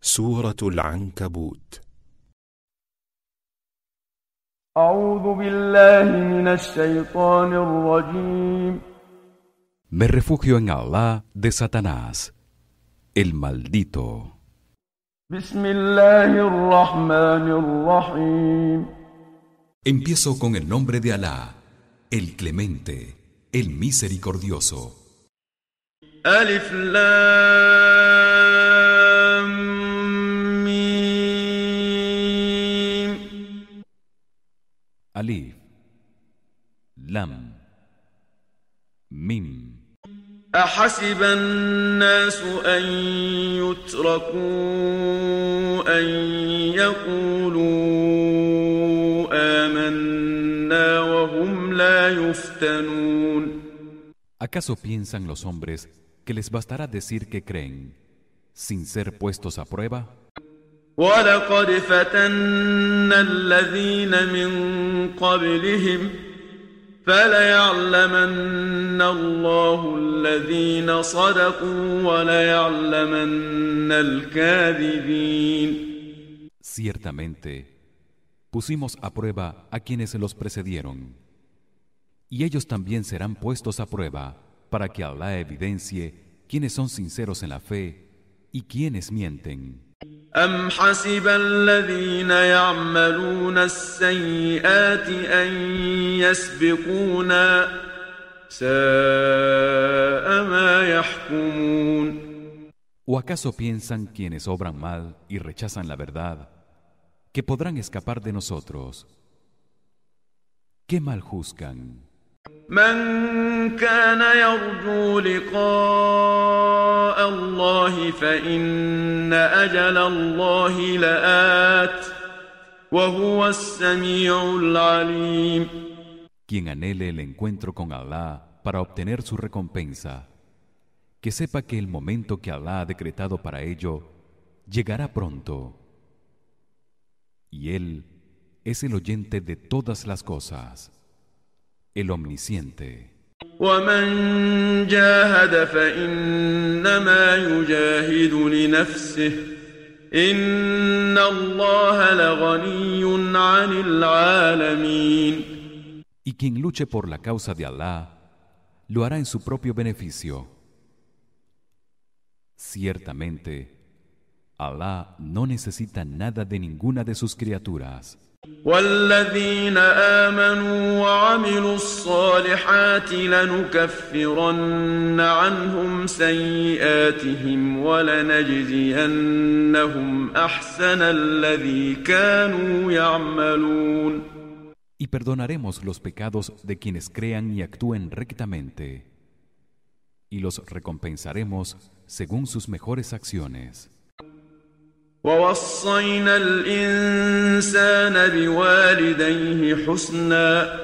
سورة العنكبوت أعوذ بالله من الشيطان الرجيم Me refugio en Allah de Satanás, el maldito. بسم الله الرحمن الرحيم Empiezo con el nombre de Alá, el clemente, el misericordioso. ألف لام Alif, Lam, Mim. أحسب الناس أن يتركوا أن يقولوا آمنا وهم لا يفتنون ¿Acaso piensan los hombres que les bastará decir que creen sin ser puestos a prueba? ولقد فتنا الذين من قبلهم فليعلمن الله الذين صدقوا وليعلمن الكاذبين Ciertamente, pusimos a prueba a quienes los precedieron, y ellos también serán puestos a prueba para que Allah evidencie quienes son sinceros en la fe y quienes mienten. أم حسب الذين يعملون السيئات أن يسبقونا ساء ما يحكمون ¿O acaso piensan quienes obran mal y rechazan la verdad que podrán escapar de nosotros? ¿Qué mal juzgan? من كان يرجو لقاء الله فإن أجل الله لآت وهو السميع العليم Quien anhele el encuentro con Allah para obtener su recompensa, que sepa que el momento que Allah ha decretado para ello llegará pronto. Y él es el oyente de todas las cosas, el omnisciente. ومن جاهد فإنما يجاهد لنفسه إن الله لغني عن العالمين Y quien luche por la causa de Allah, lo hará en su propio beneficio. Ciertamente, Allah no necesita nada de ninguna de sus criaturas. والذين آمنوا وعملوا الصالحات لنكفرن عنهم سيئاتهم ولنجزينهم أحسن الذي كانوا يعملون Y perdonaremos los pecados de quienes crean y actúen rectamente. Y los recompensaremos según sus mejores acciones. ووصينا الإنسان بوالديه حسنا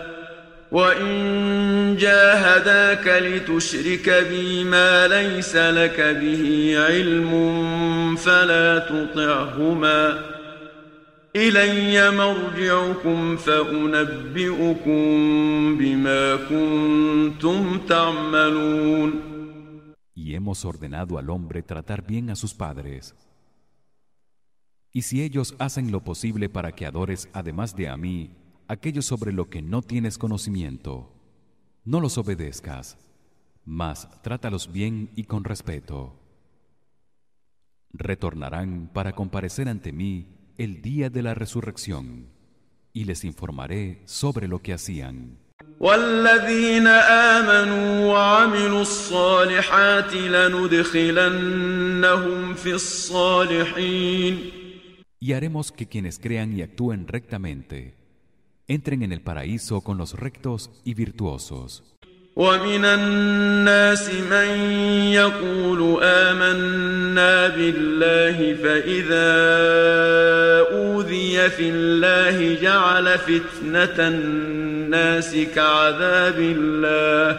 وإن جاهداك لتشرك بي ما ليس لك به علم فلا تطعهما إلي مرجعكم فأنبئكم بما كنتم تعملون Y hemos ordenado al hombre tratar bien a sus padres. Y si ellos hacen lo posible para que adores además de a mí aquello sobre lo que no tienes conocimiento, no los obedezcas, mas trátalos bien y con respeto. Retornarán para comparecer ante mí el día de la resurrección y les informaré sobre lo que hacían. والذين آمنوا وعملوا الصالحات لندخلنهم في الصالحين Y haremos que quienes crean y actúen rectamente entren en el paraíso con los rectos y virtuosos. ومن الناس من يقول آمنا بالله فإذا أوذي في الله جعل فتنة الناس كعذاب الله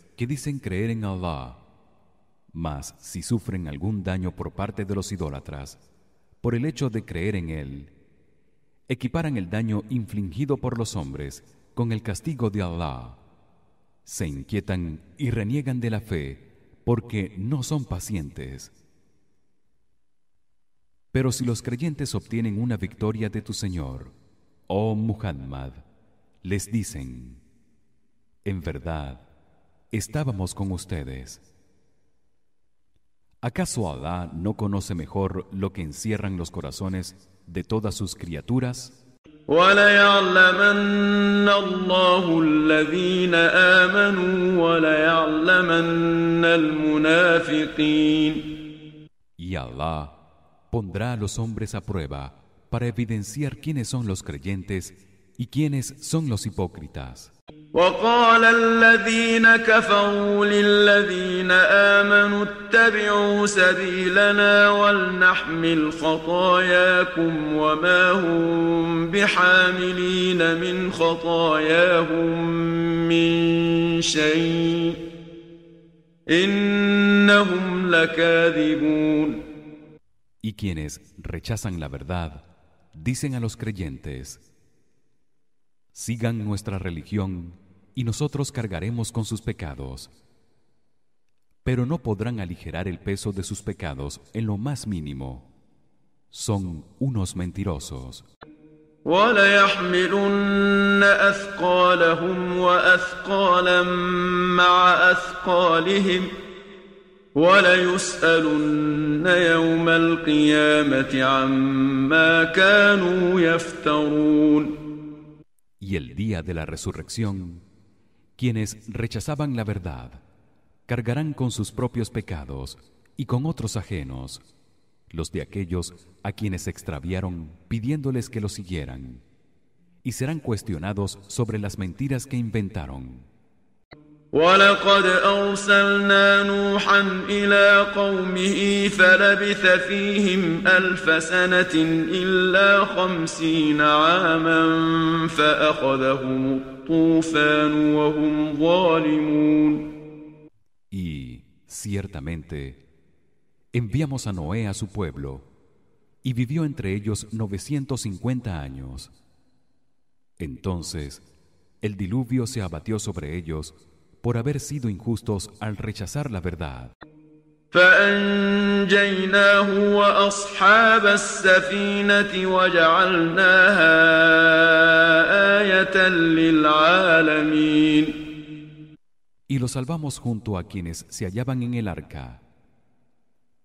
que dicen creer en Allah, mas si sufren algún daño por parte de los idólatras, por el hecho de creer en él, equiparan el daño infligido por los hombres con el castigo de Allah. Se inquietan y reniegan de la fe porque no son pacientes. Pero si los creyentes obtienen una victoria de tu Señor, oh Muhammad, les dicen: En verdad, estábamos con ustedes. ¿Acaso Allah no conoce mejor lo que encierran los corazones de todas sus criaturas? Y Allah pondrá a los hombres a prueba para evidenciar quiénes son los creyentes y quiénes son los hipócritas. وقال الذين كفروا للذين آمنوا اتبعوا سبيلنا ولنحمل خطاياكم وما هم بحاملين من خطاياهم من شيء إنهم لكاذبون Y quienes rechazan la verdad dicen a los creyentes Sigan nuestra religión y nosotros cargaremos con sus pecados. Pero no podrán aligerar el peso de sus pecados en lo más mínimo. Son unos mentirosos. وليسألن يوم القيامة عما كانوا يفترون y el día de la resurrección, quienes rechazaban la verdad, cargarán con sus propios pecados y con otros ajenos, los de aquellos a quienes extraviaron pidiéndoles que los siguieran, y serán cuestionados sobre las mentiras que inventaron. ولقد أرسلنا نوحا إلى قومه فلبث فيهم ألف سنة إلا خمسين عاما فأخذهم الطوفان وهم ظالمون Y ciertamente enviamos a Noé a su pueblo y vivió entre ellos 950 años. Entonces el diluvio se abatió sobre ellos por haber sido injustos al rechazar la verdad. Y lo salvamos junto a quienes se hallaban en el arca.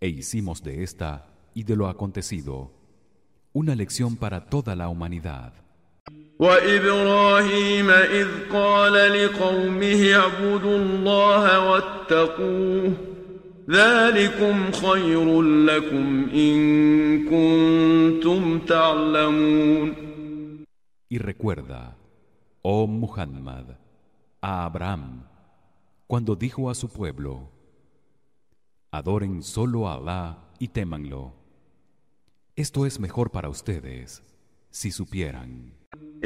E hicimos de esta y de lo acontecido una lección para toda la humanidad. وإبراهيم إذ قال لقومه اعبدوا الله واتقوه ذلكم خير لكم إن كنتم تعلمون Y recuerda, oh Muhammad, a Abraham, cuando dijo a su pueblo, adoren solo a Allah y témanlo. Esto es mejor para ustedes, si supieran.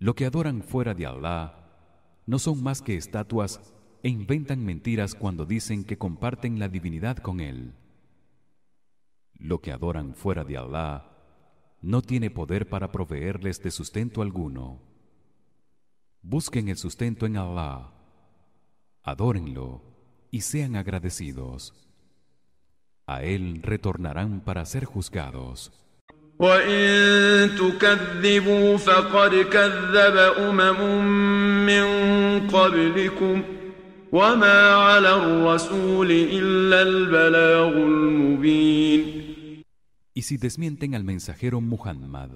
Lo que adoran fuera de Allah no son más que estatuas e inventan mentiras cuando dicen que comparten la divinidad con él. Lo que adoran fuera de Allah no tiene poder para proveerles de sustento alguno. Busquen el sustento en Allah. Adórenlo y sean agradecidos. A él retornarán para ser juzgados. وإن تكذبوا فقد كذب أمم من قبلكم وما على الرسول إلا البلاغ المبين Y si desmienten al mensajero Muhammad,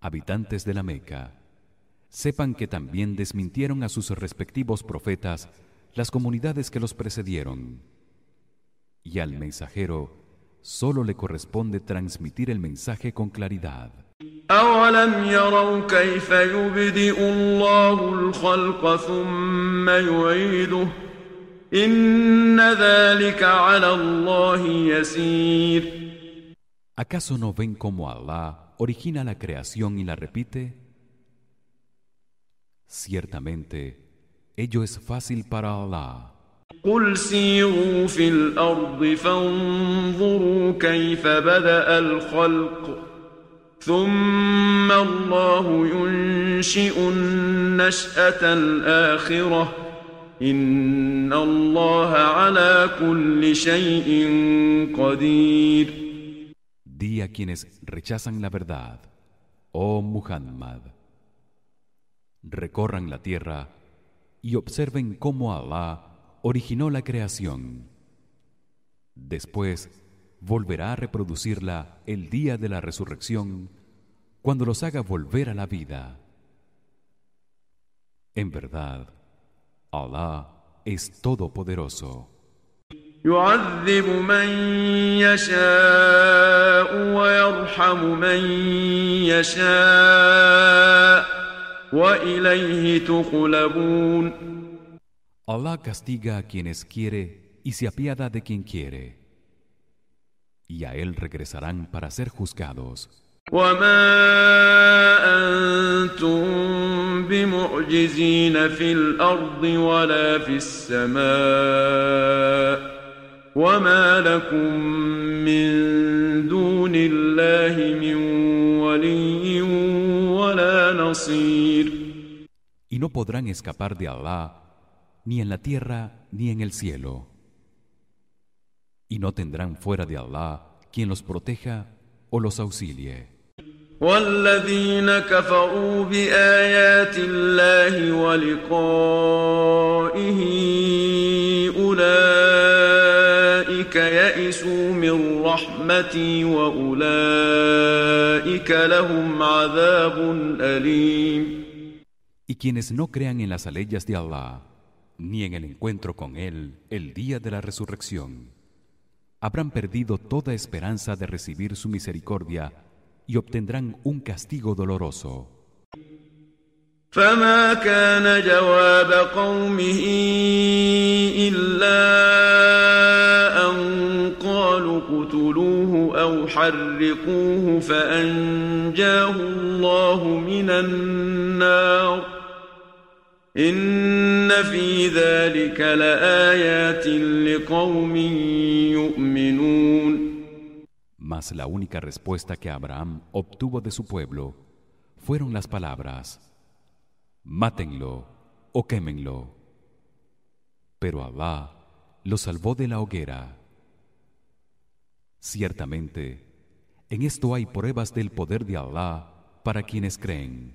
habitantes de la Meca, sepan que también desmintieron a sus respectivos profetas las comunidades que los precedieron. Y al mensajero solo le corresponde transmitir el mensaje con claridad. أولم يروا كيف يبدئ الله الخلق ثم يعيده إن ذلك على الله يسير ¿Acaso no ven cómo Allah origina la creación y la repite? Ciertamente, ello es fácil para Allah. قل سيروا في الأرض فانظروا كيف بدأ الخلق ثم الله ينشئ النشأة الآخرة إن الله على كل شيء قدير Di a quienes rechazan la verdad, oh Muhammad, recorran la tierra y observen cómo Allah originó la creación. Después volverá a reproducirla el día de la resurrección cuando los haga volver a la vida. En verdad, Allah es todopoderoso. يعذب من يشاء ويرحم من يشاء وإليه تقلبون Allah castiga a quienes quiere y se apiada de quien quiere. Y a él regresarán para ser juzgados. Y no podrán escapar de Allah ni en la tierra ni en el cielo. Y no tendrán fuera de Allah quien los proteja o los auxilie. والذين كفروا بآيات الله ولقائه أولئك يئسوا من رحمتي وأولئك لهم عذاب أليم Y quienes no crean en las leyes de Allah ni en el encuentro con él el día de la resurrección habrán perdido toda esperanza de recibir su misericordia y obtendrán un castigo doloroso. فما كان جواب قومه إلا أن قالوا اقتلوه أو حرقوه فأنجاه الله من النار إن في ذلك لآيات لقوم يؤمنون Mas la única respuesta que Abraham obtuvo de su pueblo fueron las palabras: Mátenlo o quémenlo. Pero Allah lo salvó de la hoguera. Ciertamente, en esto hay pruebas del poder de Allah para quienes creen.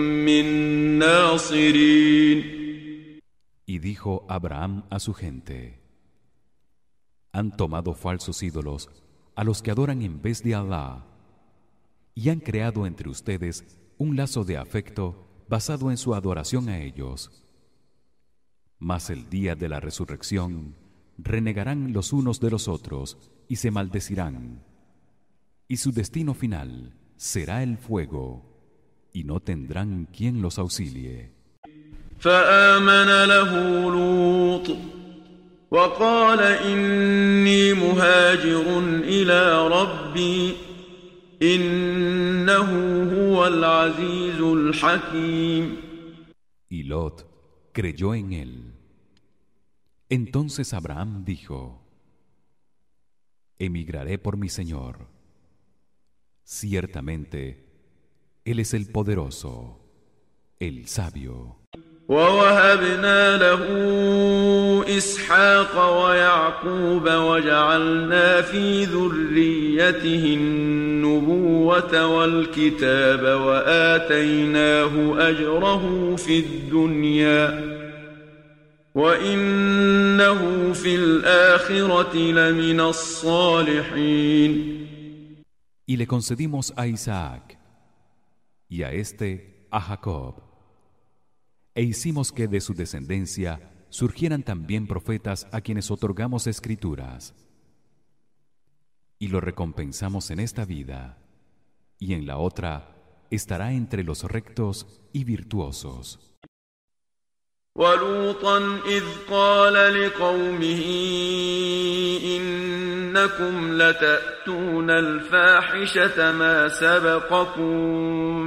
Y dijo Abraham a su gente: Han tomado falsos ídolos a los que adoran en vez de Allah y han creado entre ustedes un lazo de afecto basado en su adoración a ellos. Mas el día de la resurrección renegarán los unos de los otros y se maldecirán. Y su destino final será el fuego y no tendrán quien los auxilie. فآمن له لوط وقال إني مهاجر إلى ربي إنه هو العزيز الحكيم Y Lot creyó en él. Entonces Abraham dijo: Emigraré por mi Señor. Ciertamente, Él es el poderoso, el sabio. ووهبنا له اسحاق ويعقوب وجعلنا في ذريته النبوه والكتاب واتيناه اجره في الدنيا وانه في الاخره لمن الصالحين Y le concedimos a Isaac y a este a Jacob. E hicimos que de su descendencia surgieran también profetas a quienes otorgamos escrituras. Y lo recompensamos en esta vida y en la otra estará entre los rectos y virtuosos إنكم لتأتون الفاحشة ما سبقكم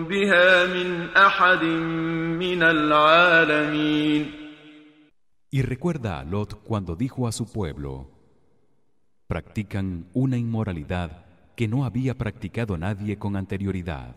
بها من أحد من العالمين Y recuerda a Lot cuando dijo a su pueblo Practican una inmoralidad que no había practicado nadie con anterioridad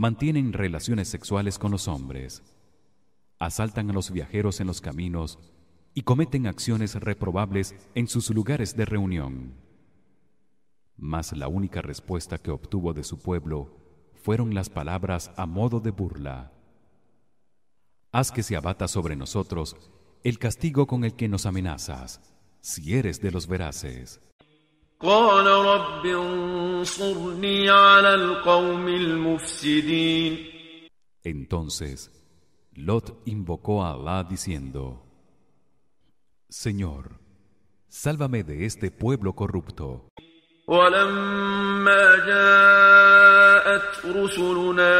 mantienen relaciones sexuales con los hombres, asaltan a los viajeros en los caminos y cometen acciones reprobables en sus lugares de reunión. Mas la única respuesta que obtuvo de su pueblo fueron las palabras a modo de burla. Haz que se abata sobre nosotros el castigo con el que nos amenazas, si eres de los veraces. قال رب انصرني على القوم المفسدين Entonces Lot invocó a Allah diciendo Señor sálvame de este pueblo corrupto ولما جاءت رسلنا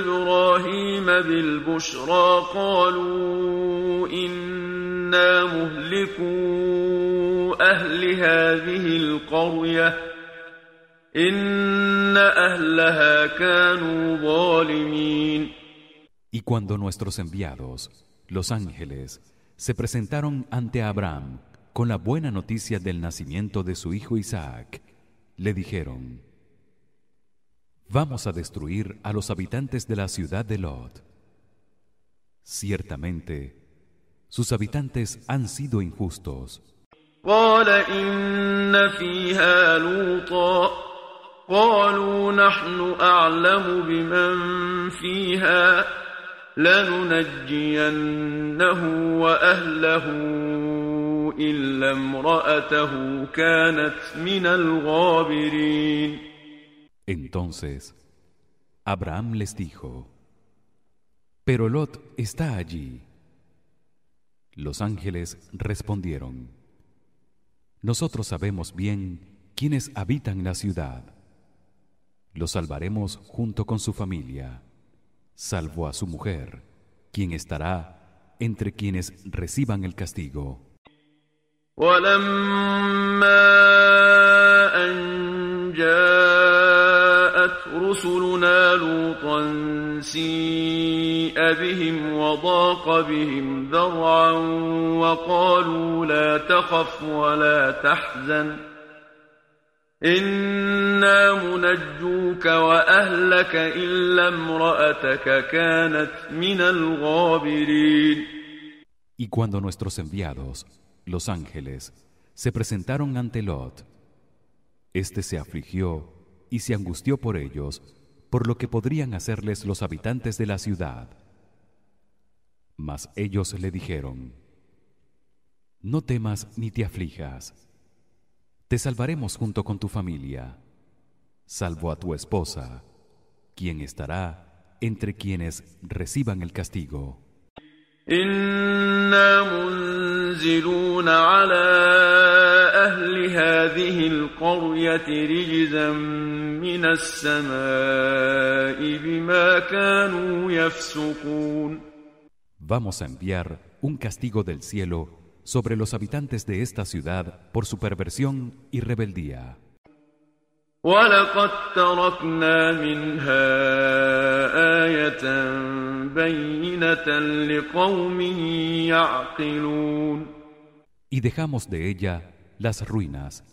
إبراهيم بالبشرى قالوا إنا مهلكون أهل هذه القرية إن أهلها كانوا ظالمين Y cuando nuestros enviados, los ángeles, se presentaron ante Abraham con la buena noticia del nacimiento de su hijo Isaac, le dijeron: Vamos a destruir a los habitantes de la ciudad de Lot. Ciertamente, sus habitantes han sido injustos. قال إن فيها لوطا. قالوا نحن أعلم بمن فيها. لننجينه وأهله إلا امرأته كانت من الغابرين. Entonces Abraham les dijo Pero Lot está allí. Los ángeles respondieron Nosotros sabemos bien quienes habitan la ciudad. Lo salvaremos junto con su familia, salvo a su mujer, quien estará entre quienes reciban el castigo. رسلنا لوطا سيء بهم وضاق بهم ذرعا وقالوا لا تخف ولا تحزن إنا منجوك وأهلك إلا امرأتك كانت من الغابرين Y cuando nuestros enviados, los ángeles, se presentaron ante Lot, este se afligió y se angustió por ellos por lo que podrían hacerles los habitantes de la ciudad mas ellos le dijeron no temas ni te aflijas. Te salvaremos junto con tu familia salvo a tu esposa quien estará entre quienes reciban el castigo Vamos a enviar un castigo del cielo sobre los habitantes de esta ciudad por su perversión y rebeldía. ولقد تركنا منها آية بينة لقوم يعقلون Y dejamos de ella las ruinas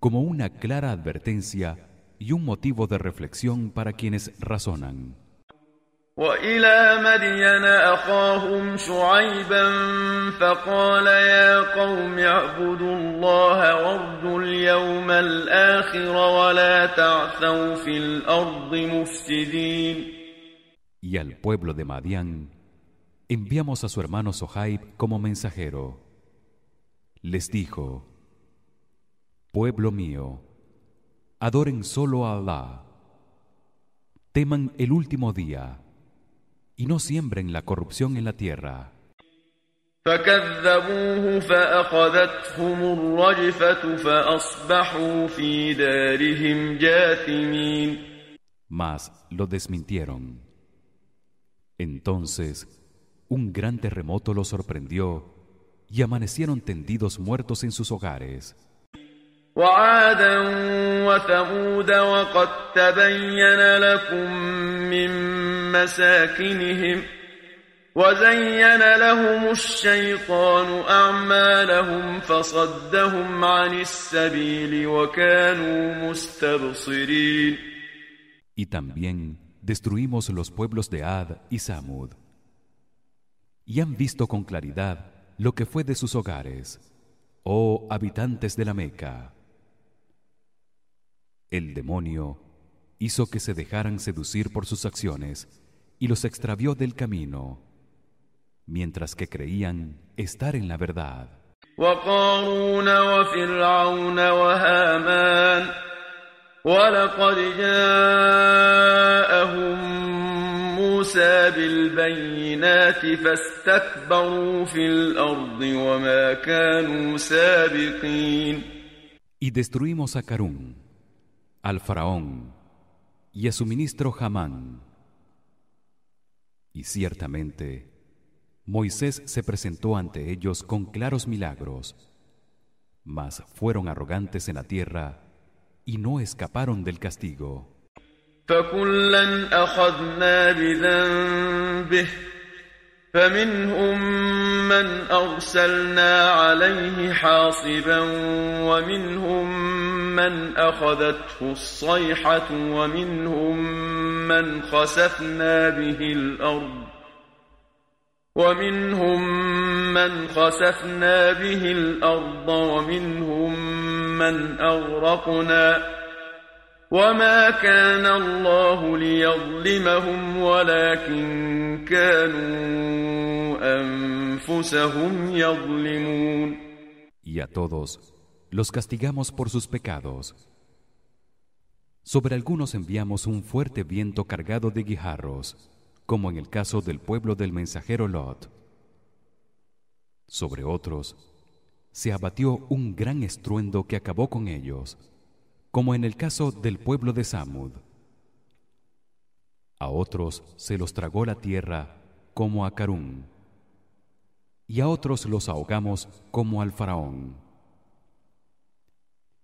como una clara advertencia y un motivo de reflexión para quienes razonan. وإلى مدين أخاهم شعيبا فقال يا قوم اعبدوا الله وارجوا اليوم الآخر ولا تعثوا في الأرض مفسدين Y al pueblo de Madián enviamos a su hermano Sohaib como mensajero. Les dijo: Pueblo mío, adoren solo a Allah. Teman el último día y no siembren la corrupción en la tierra. Mas lo desmintieron. Entonces, un gran terremoto los sorprendió y amanecieron tendidos muertos en sus hogares. وعادا وثمود وقد تبين لكم من مساكنهم وزين لهم الشيطان أعمالهم فصدهم عن السبيل وكانوا مستبصرين Y también destruimos los pueblos de Ad y Samud. Y han visto con claridad lo que fue de sus hogares, oh habitantes de la Meca. El demonio hizo que se dejaran seducir por sus acciones y los extravió del camino, mientras que creían estar en la verdad. وقارون وفرعون وهامان ولقد جاءهم موسى بالبينات فاستكبروا في الأرض وما كانوا سابقين Y destruimos a Carún, al faraón y a su ministro Hamán. Y ciertamente Moisés se presentó ante ellos con claros milagros, mas fueron arrogantes en la tierra y no escaparon del castigo. فكلا أخذنا بذنبه فمنهم من أرسلنا عليه حاصبا ومنهم من أخذته الصيحة ومنهم من خسفنا به الأرض ومنهم من خسفنا به الأرض ومنهم من أغرقنا وما كان الله ليظلمهم ولكن كانوا أنفسهم يظلمون Y a todos los castigamos por sus pecados. Sobre algunos enviamos un fuerte viento cargado de guijarros, como en el caso del pueblo del mensajero Lot. Sobre otros se abatió un gran estruendo que acabó con ellos, como en el caso del pueblo de Samud. A otros se los tragó la tierra como a Carún, y a otros los ahogamos como al faraón.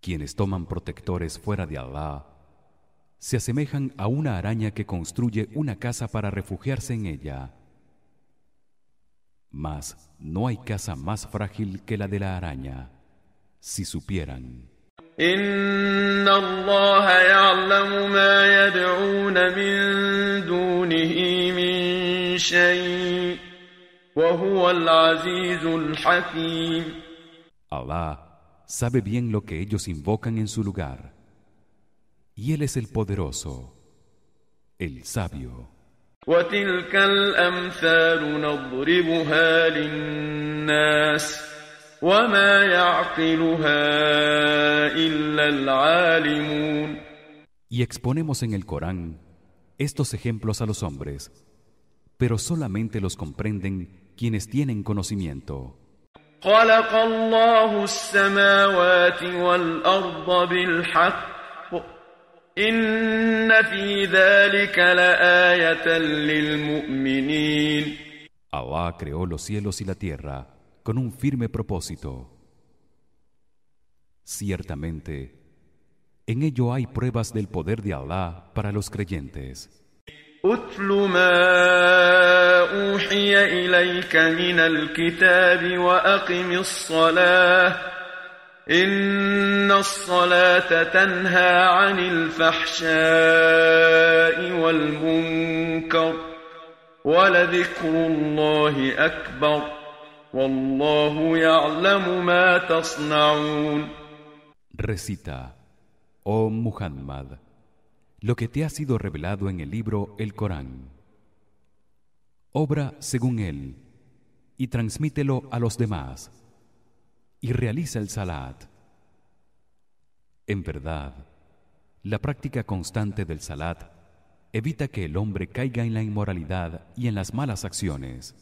Quienes toman protectores fuera de Allah se asemejan a una araña que construye una casa para refugiarse en ella. Mas no hay casa más frágil que la de la araña, si supieran. وهو وهو العزيز الحكيم Allah sabe bien lo que ellos invocan en su lugar. Y él es el poderoso, el sabio. وتلك الأمثال نضربها للناس وما يعقلها إلا العالمون Y exponemos en el Corán estos ejemplos a los hombres, pero solamente los comprenden quienes tienen conocimiento. خلق الله السماوات والأرض بالحق إن في ذلك لآية للمؤمنين Allah creó los cielos y la tierra con un firme propósito. Ciertamente, en ello hay pruebas del poder de Allah para los creyentes. اتل ما أوحي إليك من الكتاب وأقم الصلاة إن الصلاة تنهى عن الفحشاء والمنكر ولذكر الله أكبر والله يعلم ما تصنعون Recita, oh Muhammad, lo que te ha sido revelado en el libro El Corán. Obra según él y transmítelo a los demás y realiza el salat. En verdad, la práctica constante del salat evita que el hombre caiga en la inmoralidad y en las malas acciones.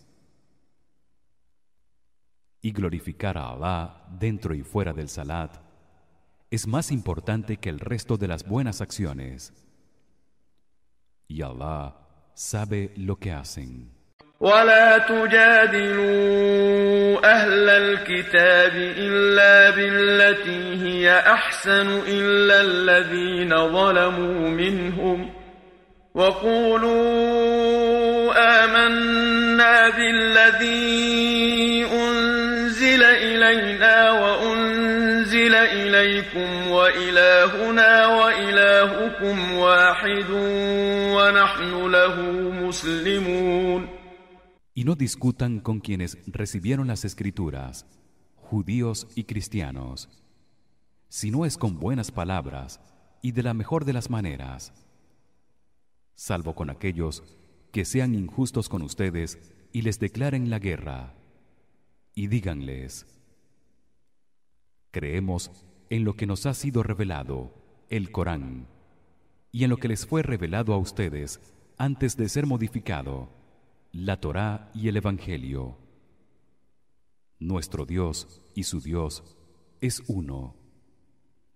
Y glorificar a Allah dentro y fuera del salat es más importante que el resto de las buenas acciones. Y Allah sabe lo que hacen. ولا تجادلوا أهل الكتاب إلا بالتي هي أحسن إلا الذين ظلموا منهم وقولوا آمنا بالذي أنزل إلينا وأنزل إليكم وإلهنا وإلهكم واحد ونحن له مسلمون Y no discutan con quienes recibieron las escrituras, judíos y cristianos, si no es con buenas palabras y de la mejor de las maneras, salvo con aquellos que sean injustos con ustedes y les declaren la guerra, y díganles: Creemos en lo que nos ha sido revelado, el Corán, y en lo que les fue revelado a ustedes antes de ser modificado la Torá y el Evangelio. Nuestro Dios y su Dios es uno,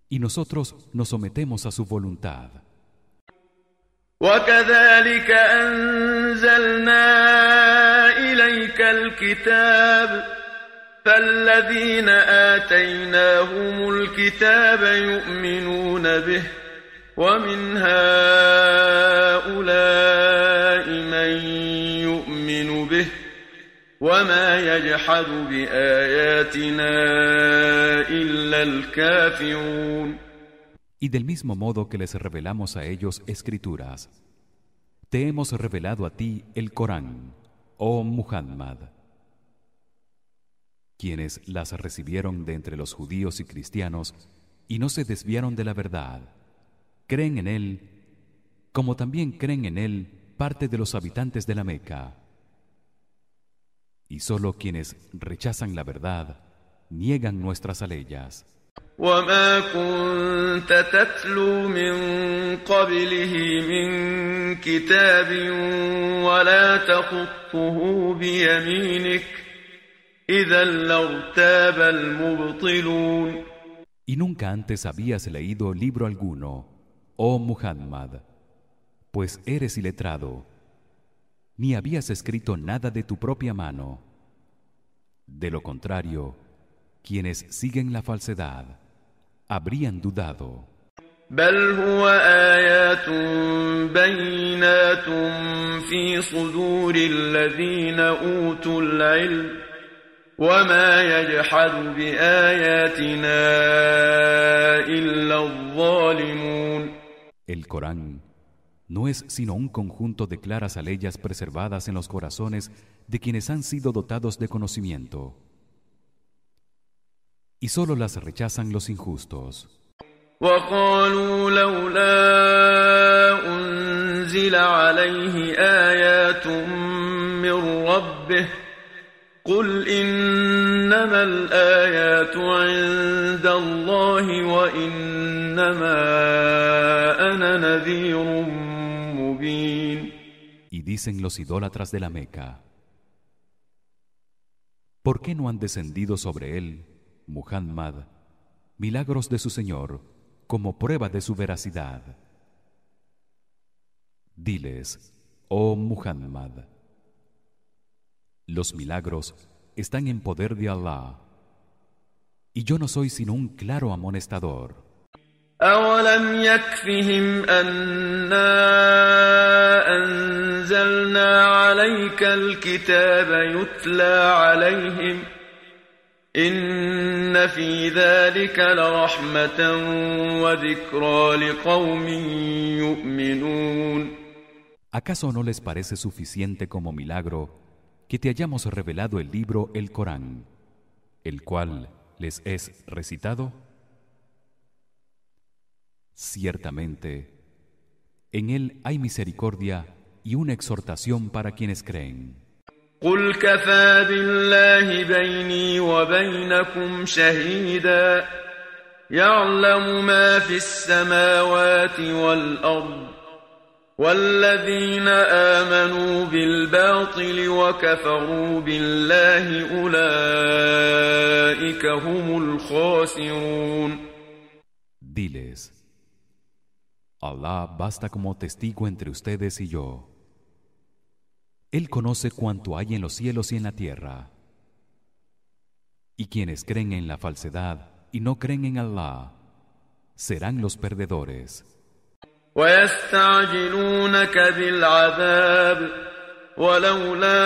y nosotros nos sometemos a su voluntad. وكذلك أنزلنا إليك الكتاب فالذين آتيناهم الكتاب يؤمنون به ومن هؤلاء من يؤمن به وما يجحد بآياتنا إلا الكافرون Y del mismo modo que les revelamos a ellos escrituras, te hemos revelado a ti el Corán, oh Muhammad. Quienes las recibieron de entre los judíos y cristianos y no se desviaron de la verdad, creen en él, como también creen en él parte de los habitantes de la Meca. Y solo quienes rechazan la verdad niegan nuestras aleyas. وما كنت تتلو من قبله من كتاب ولا تخطه بيمينك إذا لارتاب المبطلون Y nunca antes habías leído libro alguno, oh Muhammad, pues eres iletrado, ni habías escrito nada de tu propia mano. De lo contrario, quienes siguen la falsedad habrían dudado. بل هو آيات بينات في صدور الذين أوتوا العلم وما يجحد بآياتنا إلا الظالمون El Corán no es sino un conjunto de claras aleyas preservadas en los corazones de quienes han sido dotados de conocimiento y solo las rechazan los injustos وقالوا لولا أنزل عليه آيات من ربه قل إنما الآيات عند الله وإنما أنا نذير مبين Y dicen los idólatras de la Meca ¿Por qué no han descendido sobre él, Muhammad, milagros de su Señor como prueba de su veracidad? Diles, oh Muhammad, los milagros están en poder de Allah, y yo no soy sino un claro amonestador. أولم يكفهم أنا أنزلنا عليك الكتاب يتلى عليهم إن في ذلك لرحمة وذكرى لقوم يؤمنون ¿Acaso no les parece suficiente como milagro que te hayamos revelado el libro el Corán, el cual les es recitado? Ciertamente, en él hay misericordia y una exhortación para quienes creen. والذين آمنوا بالباطل وكفروا بالله أولئك هم الخاسرون Diles, Allah basta como testigo entre ustedes y yo. Él conoce cuanto hay en los cielos y en la tierra. Y quienes creen en la falsedad y no creen en Allah serán los perdedores. ويستعجلونك بالعذاب ولولا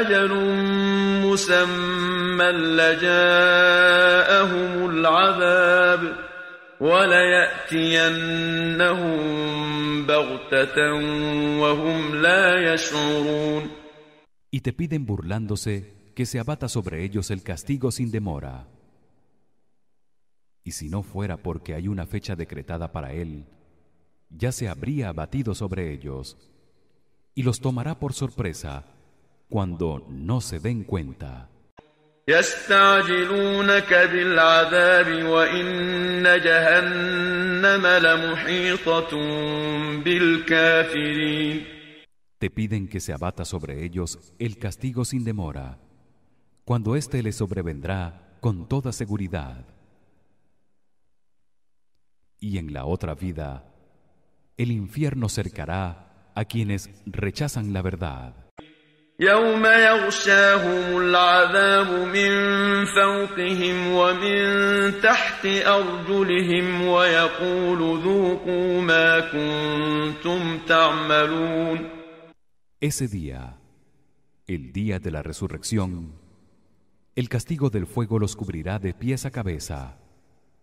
أجل مسمى لجاءهم العذاب وليأتينهم بغتة وهم لا يشعرون Y te piden burlándose que se abata sobre ellos el castigo sin demora. Y si no fuera porque hay una fecha decretada para él, ya se habría abatido sobre ellos y los tomará por sorpresa cuando no se den cuenta. Te piden que se abata sobre ellos el castigo sin demora, cuando éste les sobrevendrá con toda seguridad. Y en la otra vida, el infierno cercará a quienes rechazan la verdad. يوم يغشاهم العذاب من فوقهم ومن تحت أرجلهم ويقول ذوقوا ما كنتم تعملون Ese día, el día de la resurrección, el castigo del fuego los cubrirá de pies a cabeza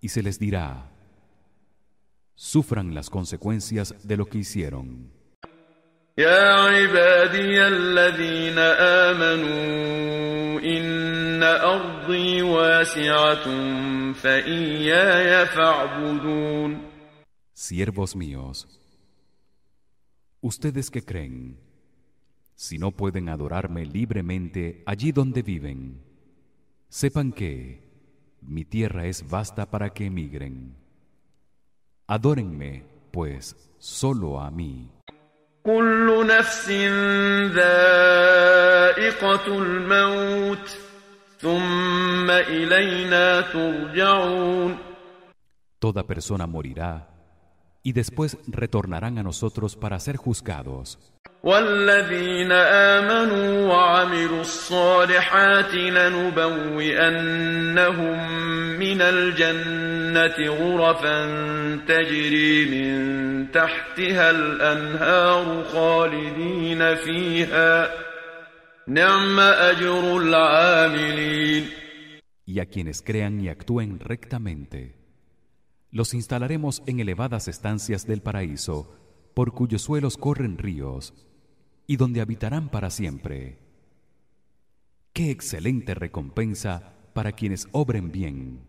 y se les dirá: Sufran las consecuencias de lo que hicieron. يا عبادي الذين آمنوا إن أرضي واسعة فإياي فاعبدون Siervos míos, ustedes que creen, si no pueden adorarme libremente allí donde viven, sepan que mi tierra es vasta para que emigren. Adórenme, pues, solo a mí. كل نفس ذائقة الموت ثم إلينا ترجعون Toda persona morirá y después retornarán a nosotros para ser juzgados. والذين آمنوا وعملوا الصالحات لنبوئنهم من الجنة غرفا تجري من تحتها الأنهار خالدين فيها نعم أجر العاملين Y a quienes crean y actúen rectamente, los instalaremos en elevadas estancias del paraíso por cuyos suelos corren ríos y donde habitarán para siempre. Qué excelente recompensa para quienes obren bien.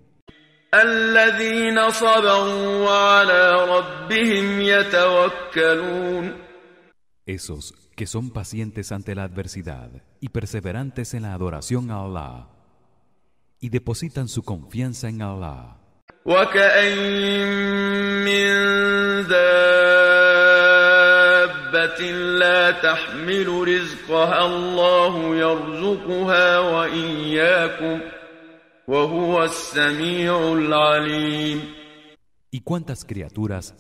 Esos que son pacientes ante la adversidad y perseverantes en la adoración a Allah y depositan su confianza en Allah. وكأين من دابة لا تحمل رزقها الله يرزقها وإياكم وهو السميع العليم ¿Y cuántas criaturas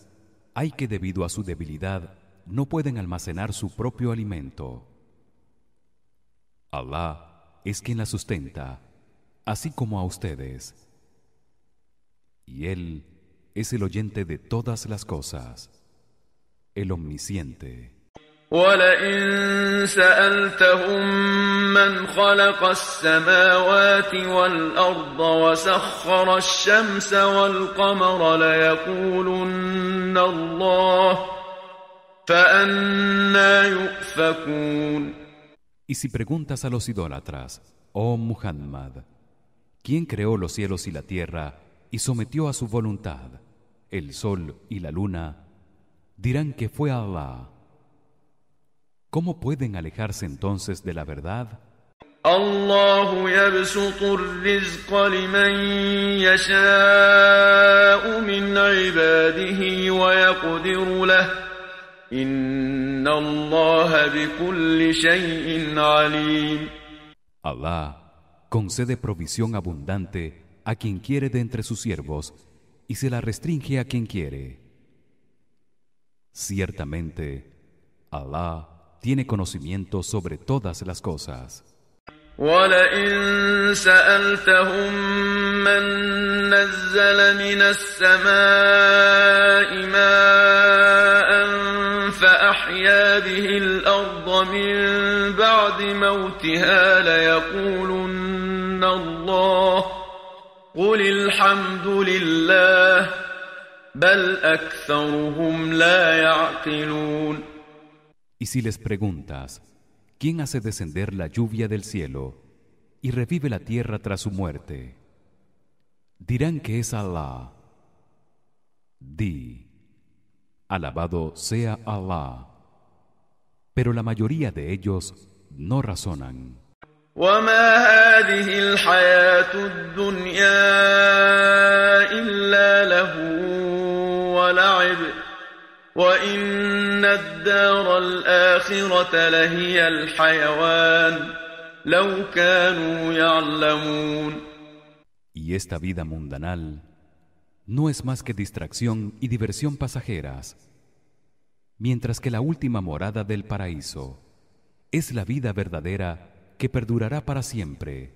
hay que debido a su debilidad no pueden almacenar su propio alimento? Allah es quien la sustenta, así como a ustedes. Y él es el oyente de todas las cosas, el omnisciente. ولئن سألتهم من خلق السماوات والأرض وسخر الشمس والقمر ليقولن الله فأنا يؤفكون Y si preguntas a los idólatras, oh Muhammad, ¿quién creó los cielos y la tierra y sometió a su voluntad el sol y la luna? Dirán que fue Allah. ¿Cómo pueden alejarse entonces de la verdad? الله يبسط الرزق لمن يشاء من عباده ويقدر له إن الله بكل شيء عليم Allah concede provisión abundante a quien quiere de entre sus siervos y se la restringe a quien quiere. Ciertamente, Allah tiene conocimiento sobre todas las cosas. ولئن سألتهم من نزل من السماء ماء فأحيا به الأرض من بعد موتها ليقولن الله قل الحمد لله بل أكثرهم لا يعقلون Y si les preguntas, ¿quién hace descender la lluvia del cielo y revive la tierra tras su muerte? Dirán que es Allah. Di, alabado sea Allah. Pero la mayoría de ellos no razonan. وما هذه الحياة الدنيا إلا له ولعب وإن الدار الآخرة لهي الحيوان لو كانوا يعلمون Y esta vida mundanal no es más que distracción y diversión pasajeras, mientras que la última morada del paraíso es la vida verdadera que perdurará para siempre,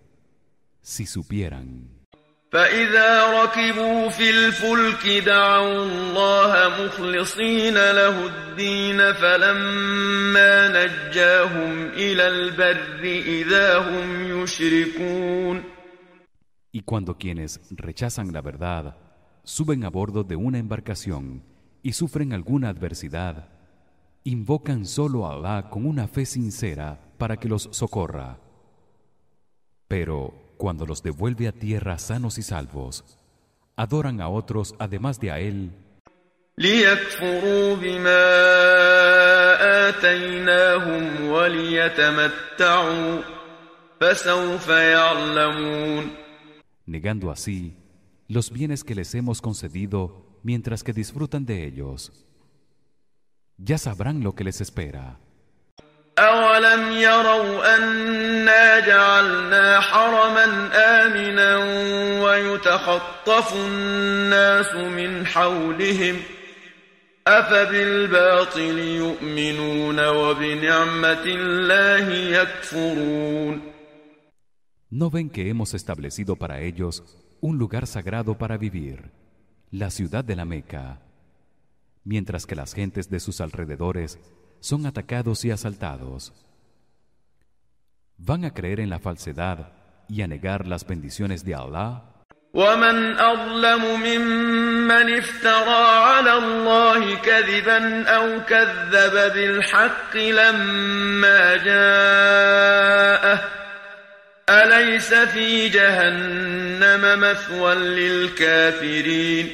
si supieran. فإذا ركبوا في الفلك دعوا الله مخلصين له الدين فلما نجاهم إلى البر إذا هم يشركون Y cuando quienes rechazan la verdad suben a bordo de una embarcación y sufren alguna adversidad, invocan solo a Allah con una fe sincera para que los socorra. Pero cuando los devuelve a tierra sanos y salvos. Adoran a otros además de a él. negando así los bienes que les hemos concedido mientras que disfrutan de ellos. Ya sabrán lo que les espera. أولم يروا أنا جعلنا حرما آمنا ويتخطف الناس من حولهم أفبالباطل يؤمنون وبنعمة الله يكفرون ¿No ven que hemos establecido para ellos un lugar sagrado para vivir, la ciudad de la Meca, mientras que las gentes de sus alrededores son atacados y asaltados? ¿Van a creer en la falsedad y a negar las bendiciones de Allah? ومن أظلم ممن افترى على الله كذبا أو كذب بالحق لما جاءه أليس في جهنم مثوى للكافرين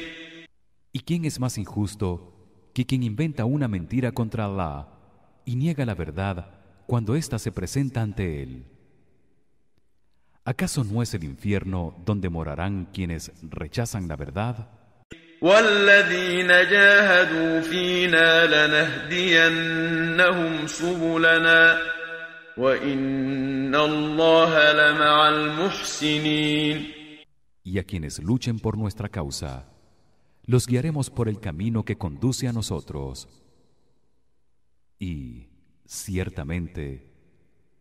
¿Y quién es más injusto que quien inventa una mentira contra Allah y niega la verdad cuando ésta se presenta ante él? ¿Acaso no es el infierno donde morarán quienes rechazan la verdad? والذين جاهدوا فينا لنهدينهم سبلنا وإن الله لمع المحسنين Y a quienes luchen por nuestra causa, los guiaremos por el camino que conduce a nosotros. Y ciertamente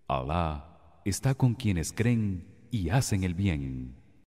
Allah está con quienes creen y hacen el bien.